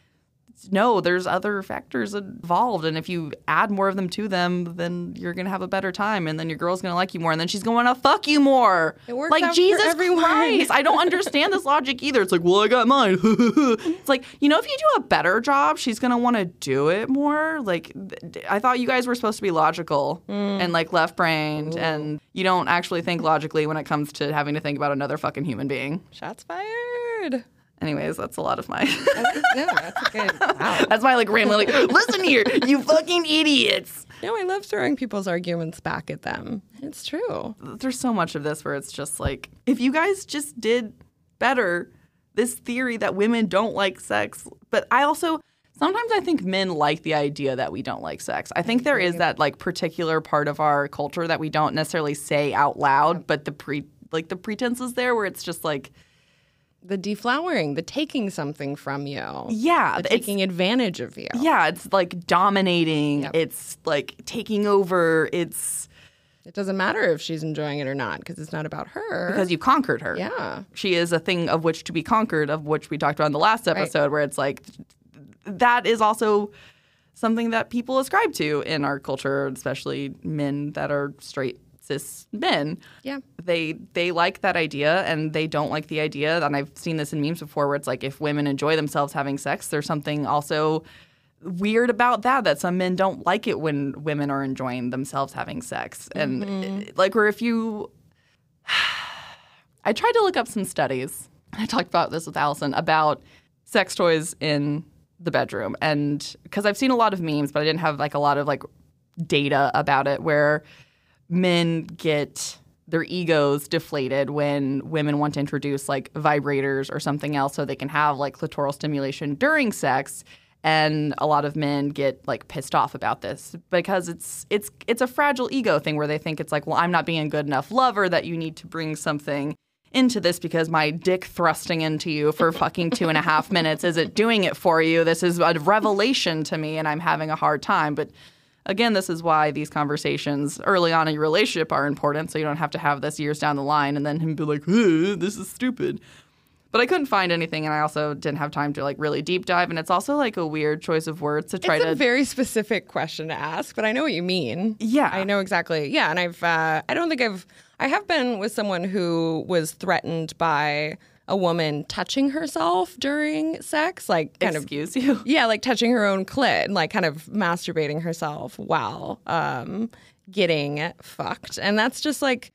no, there's other factors involved. And if you add more of them to them, then you're going to have a better time. And then your girl's going to like you more. And then she's going to fuck you more. It works like, Jesus. Christ. I don't understand this logic either. It's like, well, I got mine. it's like, you know, if you do a better job, she's going to want to do it more. Like, th- I thought you guys were supposed to be logical Mm. and like left brained. And you don't actually think logically when it comes to having to think about another fucking human being. Shots fired. Anyways, that's a lot of my. no, that's good. Wow. That's my like rambling. Like, listen here, you fucking idiots. No, I love throwing people's arguments back at them. It's true. There's so much of this where it's just like, if you guys just did better, this theory that women don't like sex, but I also sometimes I think men like the idea that we don't like sex. I think there is that like particular part of our culture that we don't necessarily say out loud, but the pre like the pretense is there where it's just like, The deflowering, the taking something from you, yeah, the taking advantage of you. yeah, it's like dominating. Yep. It's like taking over. It's It doesn't matter if she's enjoying it or not because it's not about her. because you conquered her. yeah. She is a thing of which to be conquered, of which we talked about in the last episode, where it's like that is also something that people ascribe to in our culture, especially men that are straight cis men. Yeah. They they like that idea and they don't like the idea. And I've seen this in memes before where it's like if women enjoy themselves having sex, there's something also weird about that that some men don't like it when women are enjoying themselves having sex. And uh, like where if you I tried to look up some studies. I talked about this with Allison about sex toys in the bedroom, and because I've seen a lot of memes, but I didn't have like a lot of like data about it where men get their egos deflated when women want to introduce like vibrators or something else so they can have like clitoral stimulation during sex and a lot of men get like pissed off about this because it's it's it's a fragile ego thing where they think it's like well i'm not being a good enough lover that you need to bring something into this because my dick thrusting into you for fucking two and a half minutes isn't doing it for you. This is a revelation to me and i'm having a hard time. But again this is why these conversations early on in your relationship are important so you don't have to have this years down the line and then him be like "Uh, this is stupid but I couldn't find anything, and I also didn't have time to like really deep dive. And it's also like a weird choice of words to try It's to. It's a very specific question to ask, but I know what you mean. Yeah. I know exactly. Yeah, and I've uh, I don't think I've I have been with someone who was threatened by a woman touching herself during sex, like kind of Excuse you. yeah, like touching her own clit and like kind of masturbating herself while um, getting fucked, and that's just like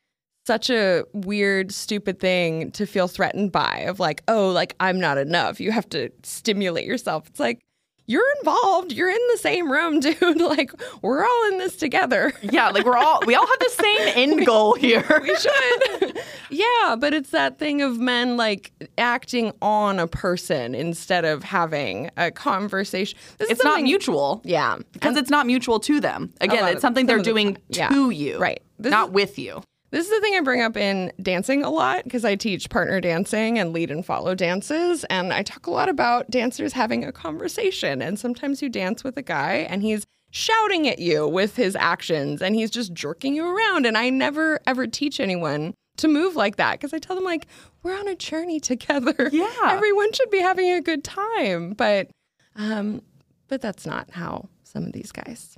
such a weird, stupid thing to feel threatened by. Of like, oh, like I'm not enough. You have to stimulate yourself. It's like you're involved. You're in the same room, dude. like we're all in this together. Yeah, like we're all we all have the same end goal here. We should. yeah, but it's that thing of men like acting on a person instead of having a conversation. This It's not mutual. Yeah, Because it's not mutual to them. Again, it's something some they're of the doing. Yeah. to you. Right. This not is- with you. This is the thing I bring up in dancing a lot because I teach partner dancing and lead and follow dances. And I talk a lot about dancers having a conversation. And sometimes you dance with a guy and he's shouting at you with his actions and he's just jerking you around. And I never ever teach anyone to move like that because I tell them, like, we're on a journey together. Yeah. Everyone should be having a good time. But, um, but that's not how some of these guys.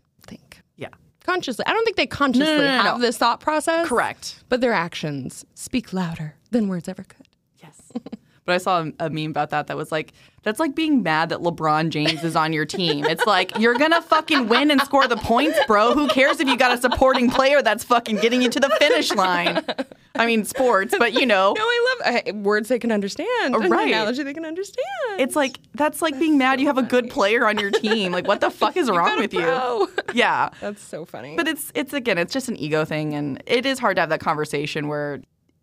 Consciously. I don't think they consciously no, no, have no. this thought process. Correct. But their actions speak louder than words ever could. Yes. But I saw a, a meme about that that was like, that's like being mad that LeBron James is on your team. It's like, you're going to fucking win and score the points, bro. Who cares if you got a supporting player that's fucking getting you to the finish line? I mean, sports, but you know. No, I love uh, words they can understand. and right. analogy they can understand. It's like that's like being mad you have a good player on your team. Like what the fuck is wrong with you? Yeah. That's so funny. But it's it's again, it's just an ego thing and it is hard to have that conversation where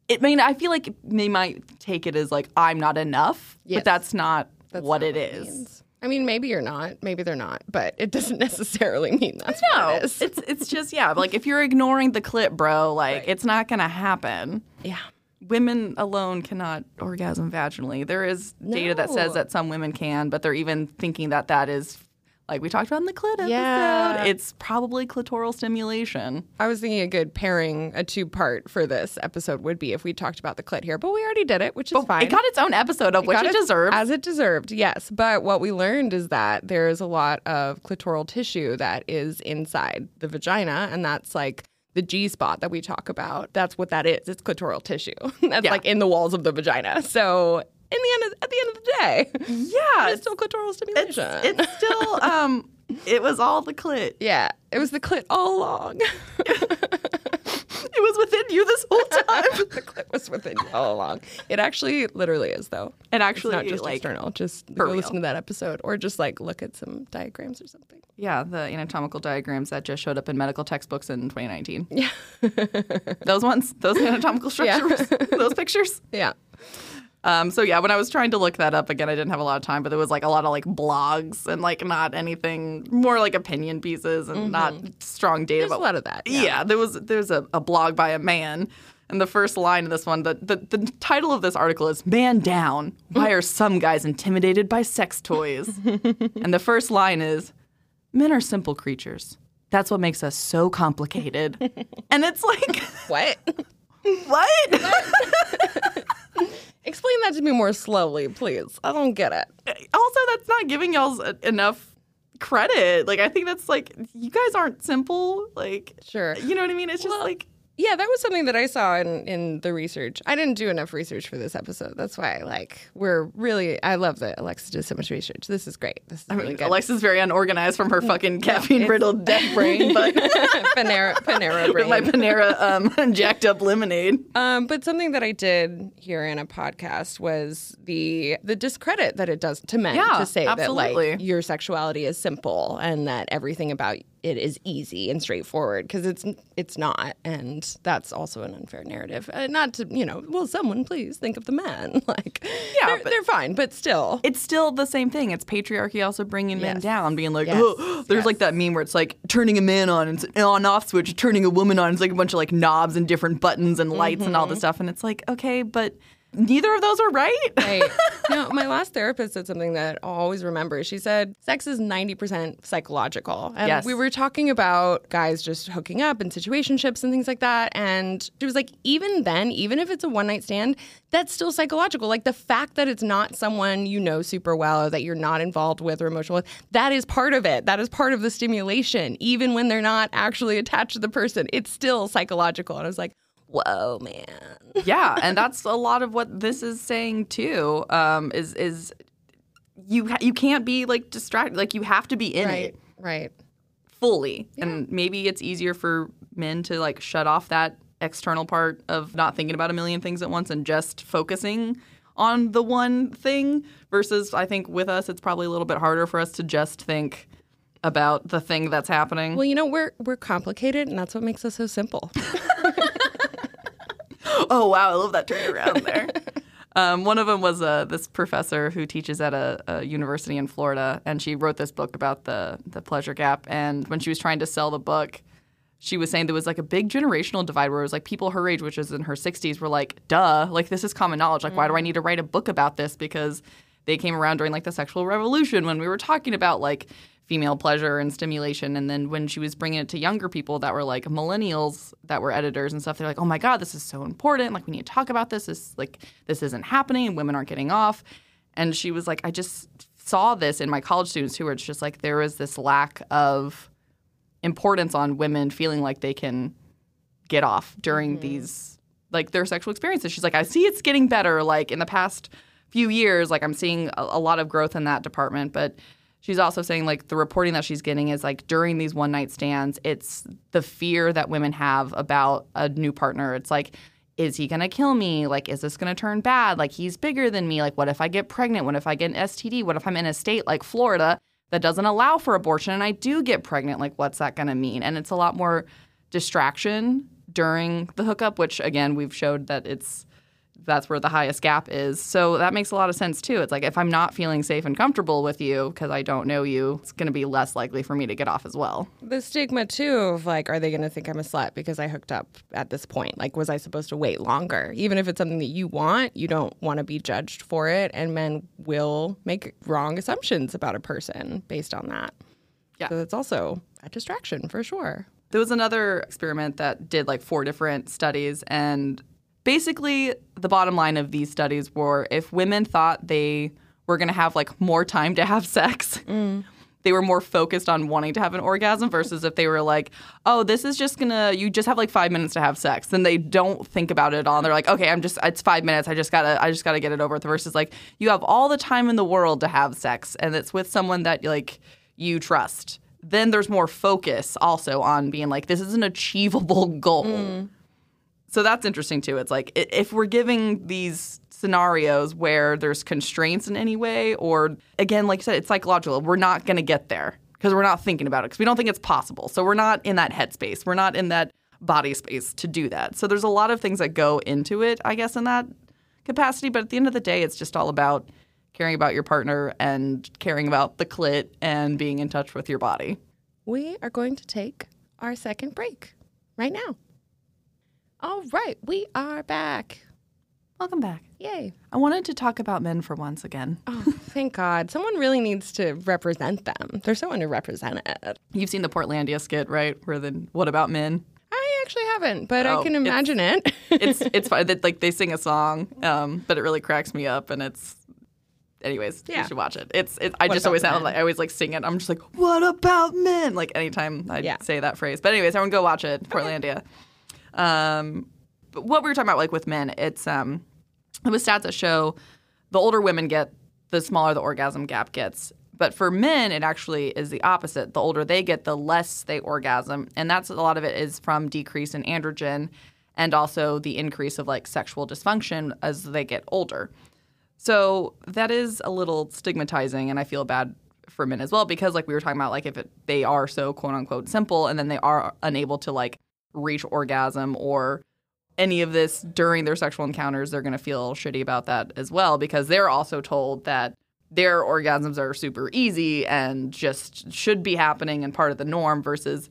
it I mean, I feel like they might take it as like I'm not enough, Yes. but that's not That's what not it is. means. I mean, maybe you're not. Maybe they're not. But it doesn't necessarily mean that's No, what it is. it's it's just yeah, like if you're ignoring the clit, bro, like it's not gonna happen. yeah. Women alone cannot orgasm vaginally. There is data that says that some women can, but they're even thinking that that is like we talked about in the clit episode. Yeah. It's probably clitoral stimulation. I was thinking a good pairing, a two part for this episode would be if we talked about the clit here, but we already did it, which is fine. It got its own episode of which it deserves. As it deserved, yes. But what we learned is that there's a lot of clitoral tissue that is inside the vagina, and that's like the G spot that we talk about. That's what that is. It's clitoral tissue. that's Yeah. like in the walls of the vagina. So in the end, of, at the end of the day, yeah, it's still clitoral stimulation. it's still um it was all the clit. yeah, it was the clit all along. It was within you this whole time. the clit was within you all along. It actually literally is, though. and It's actually not just like external. Just go real. listen to that episode, or just like look at some diagrams or something. yeah, the anatomical diagrams that just showed up in medical textbooks in 2019. Yeah. Those ones, those anatomical Yeah. structures, those pictures. Yeah. Um, so yeah, when I was trying to look that up again, I didn't have a lot of time, but there was like a lot of like blogs and like not anything more like opinion pieces and not strong data. There's a lot of that. Yeah, there was there's a, a blog by a man. And the first line of this one, the, the, the title of this article is Man Down. Why are some guys intimidated by sex toys? and the first line is Men are simple creatures. That's what makes us so complicated. and it's like, What? what? Explain that to me more slowly, please. I don't get it. Uh, also that's not giving y'all enough credit like i think that's like you guys aren't simple like Sure. you know what i mean it's just Well, like Yeah, that was something that I saw in, in the research. I didn't do enough research for this episode. That's why, like, we're really. I love that Alexa does so much research. This is great. This is I really mean, good. Alexa's very unorganized from her fucking caffeine riddled death brain, but Panera, Panera with my. Panera um, jacked up lemonade. Um, but something that I did hear in a podcast was the the discredit that it does to men Yeah, to say that absolutely. like your sexuality is simple and that everything about it is easy and straightforward because it's it's not, and that's also an unfair narrative. Uh, not to you know, well, someone please think of the men. like, Yeah, they're, they're fine, but still, it's still the same thing. It's patriarchy also bringing men Yes. down, being like, Yes. oh, there's Yes. like that meme where it's like turning a man on and it's an on off switch, turning a woman on. It's like a bunch of like knobs and different buttons and lights and all Mm-hmm. this stuff. And it's like, okay, but neither of those are right. Right. no, my last therapist said something that I'll always remember. She said sex is 90% psychological. And Yes. we were talking about guys just hooking up and situationships and things like that. And she was like, even then, even if it's a one night stand, that's still psychological. Like the fact that it's not someone you know super well or that you're not involved with or emotional with, that is part of it. That is part of the stimulation. Even when they're not actually attached to the person, it's still psychological. And I was like, whoa, man. yeah, and that's a lot of what this is saying too. Um, is is you ha- you can't be like distracted. Like you have to be in Right. it Right. fully, and maybe it's easier for men to like shut off that external part of not thinking about a million things at once and just focusing on the one thing. Versus, I think with us, it's probably a little bit harder for us to just think about the thing that's happening. Well, you know, we're we're complicated, and that's what makes us so simple. Oh wow, I love that turnaround there. Um, one of them was uh, this professor who teaches at a, a university in Florida, and she wrote this book about the the pleasure gap. And when she was trying to sell the book, she was saying there was like a big generational divide where it was like people her age, which is in her 60s, were like, "Duh, like this is common knowledge. Like, why do I need to write a book about this?" Because they came around during like the sexual revolution when we were talking about like female pleasure and stimulation. And then when she was bringing it to younger people that were like millennials that were editors and stuff, they're like, oh my God, this is so important. Like, we need to talk about this. This, like, this isn't happening. And women aren't getting off. And she was like, I just saw this in my college students too, where it's just like there was this lack of importance on women feeling like they can get off during mm-hmm. these like their sexual experiences. She's like, I see it's getting better. Like in the past few years, like I'm seeing a, a lot of growth in that department. But she's also saying like the reporting that she's getting is like during these one night stands, it's the fear that women have about a new partner. It's like, is he gonna kill me? Like, is this gonna turn bad? Like, he's bigger than me. Like, what if I get pregnant? What if I get an STD? What if I'm in a state like Florida that doesn't allow for abortion and I do get pregnant? Like, what's that gonna mean? And it's a lot more distraction during the hookup, which again, we've showed that it's that's where the highest gap is. So that makes a lot of sense too. It's like if I'm not feeling safe and comfortable with you because I don't know you, it's going to be less likely for me to get off as well. The stigma too of like, are they going to think I'm a slut because I hooked up at this point? Like, was I supposed to wait longer? Even if it's something that you want, you don't want to be judged for it, and men will make wrong assumptions about a person based on that. Yeah. so it's also a distraction for sure. There was another experiment that did like four different studies and basically the bottom line of these studies were if women thought they were going to have like more time to have sex mm. they were more focused on wanting to have an orgasm versus if they were like oh this is just gonna you just have like five minutes to have sex. Then they don't think about it at all. They're like okay i'm just it's five minutes. I just gotta i just gotta get it over with. Versus like you have all the time in the world to have sex and it's with someone that like you trust. Then there's more focus also on being like this is an achievable goal mm. So that's interesting too. It's like if we're giving these scenarios where there's constraints in any way, or again, like you said, it's psychological. We're not going to get there because we're not thinking about it because we don't think it's possible. So we're not in that headspace. We're not in that body space to do that. So there's a lot of things that go into it, I guess, in that capacity. But at the end of the day, it's just all about caring about your partner and caring about the clit and being in touch with your body. We are going to take our second break right now. All right, we are back. Welcome back. Yay. I wanted to talk about men for once again. Oh, thank God. Someone really needs to represent them. They're so underrepresented. You've seen the Portlandia skit, right? Where the what about men? I actually haven't, but Oh, I can it's- imagine it. It's it's fine. That like they sing a song, um, but it really cracks me up, and it's. Anyways, Yeah. you should watch it. It's it, I What just always sound like I always like sing it. I'm just like, what about men? Like anytime I Yeah. say that phrase. But anyways, everyone go watch it, Portlandia. Um, but what we were talking about, like with men, it's um, it was stats that show the older women get, the smaller the orgasm gap gets. But for men, it actually is the opposite. The older they get, the less they orgasm, and that's a lot of it is from decrease in androgen, and also the increase of like sexual dysfunction as they get older. So that is a little stigmatizing, and I feel bad for men as well because like we were talking about like if it, they are so quote unquote simple and then they are unable to like reach orgasm or any of this during their sexual encounters they're going to feel shitty about that as well because they're also told that their orgasms are super easy and just should be happening and part of the norm versus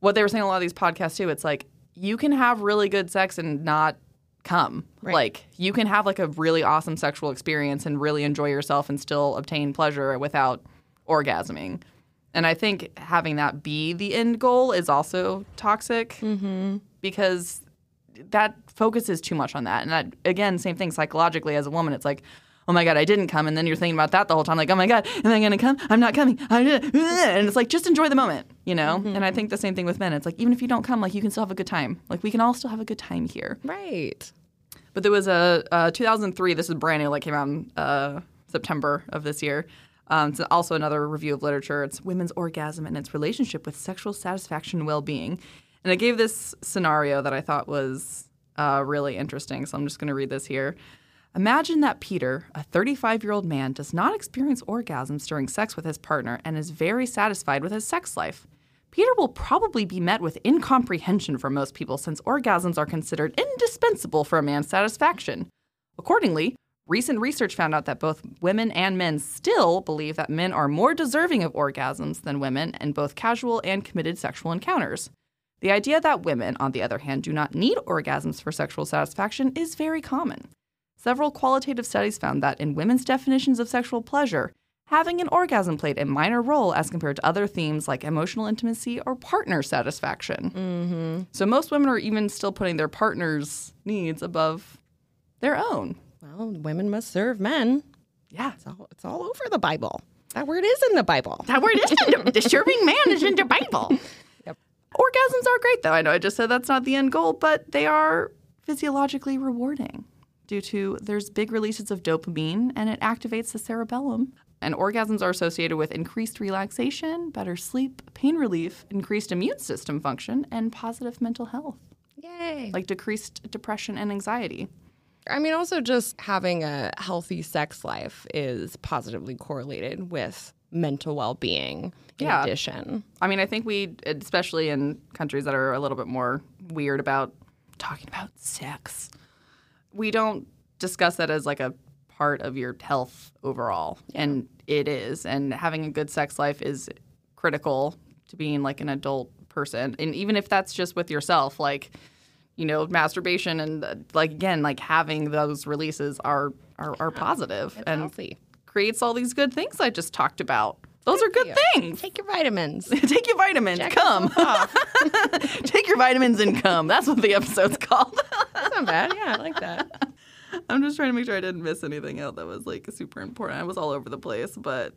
what they were saying a lot of these podcasts too. It's like you can have really good sex and not come. Right. like you can have like a really awesome sexual experience and really enjoy yourself and still obtain pleasure without orgasming and i think having that be the end goal is also toxic because that focuses too much on that. And that again, same thing psychologically as a woman, it's like, oh my god, I didn't come, and then you're thinking about that the whole time, like, oh my god, am I gonna come? I'm not coming. I'm and it's like just enjoy the moment, you know. And I think the same thing with men. It's like even if you don't come, like you can still have a good time. Like we can all still have a good time here. Right. But there was a, uh 2003. This is brand new, like came out in uh, September of this year. Um, it's also another review of literature. It's women's orgasm and its relationship with sexual satisfaction and well-being. And I gave this scenario that I thought was uh, really interesting. So I'm just going to read this here. Imagine that Peter, a 35 year old man, does not experience orgasms during sex with his partner and is very satisfied with his sex life. Peter will probably be met with incomprehension from most people since orgasms are considered indispensable for a man's satisfaction. Accordingly, recent research found out that both women and men still believe that men are more deserving of orgasms than women in both casual and committed sexual encounters. The idea that women, on the other hand, do not need orgasms for sexual satisfaction is very common. Several qualitative studies found that in women's definitions of sexual pleasure, having an orgasm played a minor role as compared to other themes like emotional intimacy or partner satisfaction. Mm-hmm. So most women are even still putting their partner's needs above their own. Well, women must serve men. Yeah. It's all, it's all over the Bible. That word is in the Bible. That word is in the, serving man is in the Bible. Yep. Orgasms are great, though. I know I just said that's not the end goal, but they are physiologically rewarding due to there's big releases of dopamine and it activates the cerebellum. And orgasms are associated with increased relaxation, better sleep, pain relief, increased immune system function, and positive mental health, Yay. like decreased depression and anxiety. I mean, also just having a healthy sex life is positively correlated with mental well being in Yeah. addition. I mean, I think we, especially in countries that are a little bit more weird about talking about sex, we don't discuss that as like a part of your health overall. And it is. And having a good sex life is critical to being like an adult person. And even if that's just with yourself, like, you know, masturbation and uh, like again, like having those releases are are, are positive and healthy. creates all these good things I just talked about. Those are good things. Take your vitamins. Take your vitamins. Come. Take your vitamins and come. That's what the episode's called. That's not bad. Yeah, I like that. I'm just trying to make sure I didn't miss anything out that was like super important. I was all over the place, but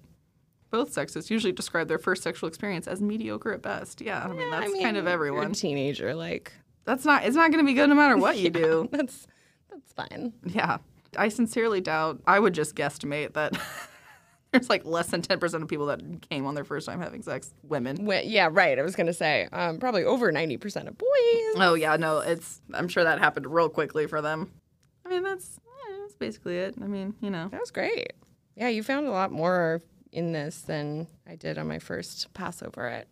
both sexes usually describe their first sexual experience as mediocre at best. Yeah, I mean that's I mean, kind of everyone. a teenager, like That's not. It's not going to be good no matter what you do. that's that's fine. Yeah, I sincerely doubt. I would just guesstimate that. There's like less than 10% of people that came on their first time having sex, women. Yeah, right. I was gonna say um, probably over ninety percent of boys. Oh yeah, no, it's. I'm sure that happened real quickly for them. I mean, that's yeah, that's basically it. I mean, you know, That was great. Yeah, you found a lot more in this than I did on my first pass over it.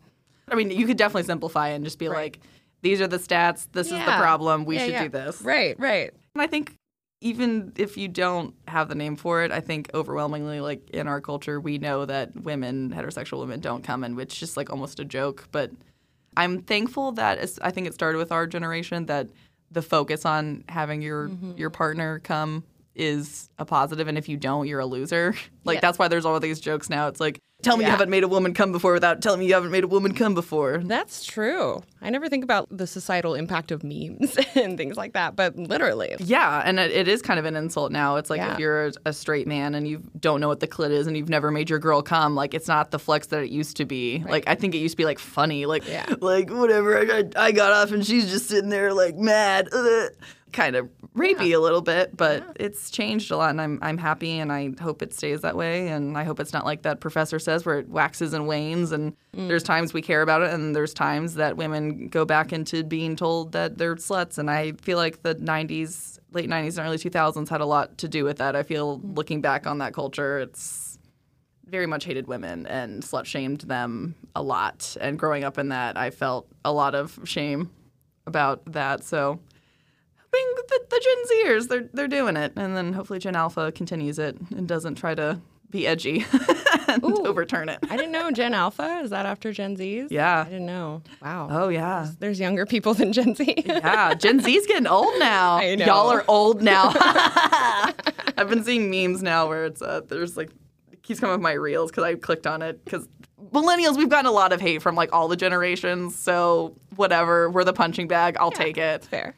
I mean, you could definitely simplify and just be like, these are the stats. This is the problem. We Yeah, should yeah. do this. Right, right. And I think even if you don't have the name for it, I think overwhelmingly, like in our culture, we know that women, heterosexual women, don't come, and it's just like almost a joke. But I'm thankful that I think it started with our generation that the focus on having your Mm-hmm. your partner come is a positive, and if you don't, you're a loser. Like Yeah. that's why there's all these jokes now. It's like, tell me you haven't made a woman come before without telling me you haven't made a woman come before. That's true. I never think about the societal impact of memes and things like that, but literally. Yeah, and it, it is kind of an insult now. It's like Yeah. if you're a, straight man and you don't know what the clit is and you've never made your girl come, like it's not the flex that it used to be. Like I think it used to be like funny, like Yeah. like whatever. I got, I got off and she's just sitting there like mad, Ugh. kind of rapey a little bit. But it's changed a lot, and I'm I'm happy, and I hope it stays that way. And I hope it's not like that professor says where it waxes and wanes. And mm. there's times we care about it, and there's times that women go back into being told that they're sluts. And I feel like the '90s, late '90s and early 2000s had a lot to do with that. I feel mm. looking back on that culture, it's very much hated women and slut shamed them a lot. And growing up in that, I felt a lot of shame about that. So, being the, the Gen Zers, they're they're doing it, and then hopefully Gen Alpha continues it and doesn't try to be edgy and Ooh. overturn it. I didn't know Gen Alpha. Is that after Gen Zs? Yeah. I didn't know. Wow. Oh yeah. There's younger people than Gen Z. Yeah, Gen Z's getting old now. I know. Y'all are old now. I've been seeing memes now where it's uh, there's like it keeps coming up my reels because I clicked on it because millennials we've gotten a lot of hate from like all the generations. So whatever, we're the punching bag. I'll take it. Fair.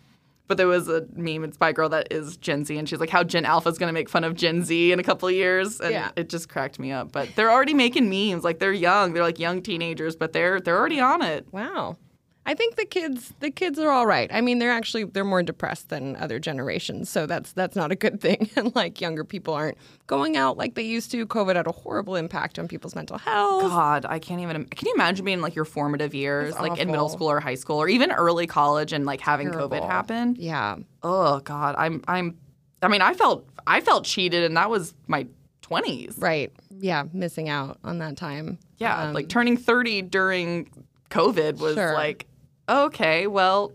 But there was a meme. It's by a girl that is Gen Z, and she's like, "How Gen Alpha is going to make fun of Gen Z in a couple of years," and Yeah. it just cracked me up. But they're already making memes. Like they're young. They're like young teenagers, but they're they're already on it. Wow. I think the kids the kids are all right. I mean, they're actually they're more depressed than other generations, so that's that's not a good thing. And like younger people aren't going out like they used to. COVID had a horrible impact on people's mental health. God, I can't even. Can you imagine being in, like your formative years, like in middle school or high school, or even early college, and like having COVID happen? Yeah. Oh God, I'm I'm. I mean, I felt I felt cheated, and that was my twenties. Right. Yeah, missing out on that time. Yeah, Um, like turning thirty during COVID was Sure. like, okay, well,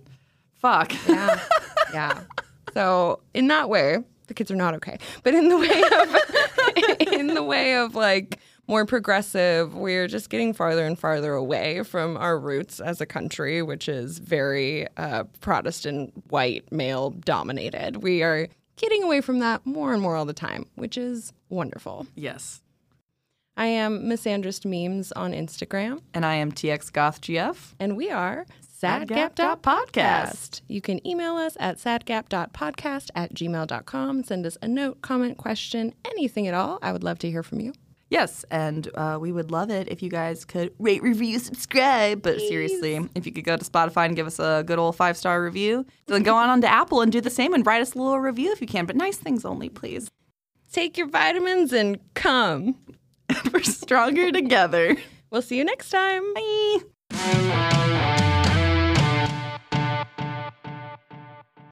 fuck. yeah. yeah. So in that way, the kids are not okay. But in the way of in the way of like more progressive, we're just getting farther and farther away from our roots as a country, which is very uh, Protestant, white, male dominated. We are getting away from that more and more all the time, which is wonderful. yes, I am Misandrist Memes on Instagram, and I am TX Goth GF. and we are Sadgap.podcast. You can email us at sadgap.podcast at gmail.com. Send us a note, comment, question, anything at all. I would love to hear from you. Yes, and uh, we would love it if you guys could rate, review, subscribe. But seriously, if you could go to Spotify and give us a good old five star review, then go on, on to Apple and do the same and write us a little review if you can. But nice things only, please. Take your vitamins and come. We're stronger together. We'll see you next time. Bye.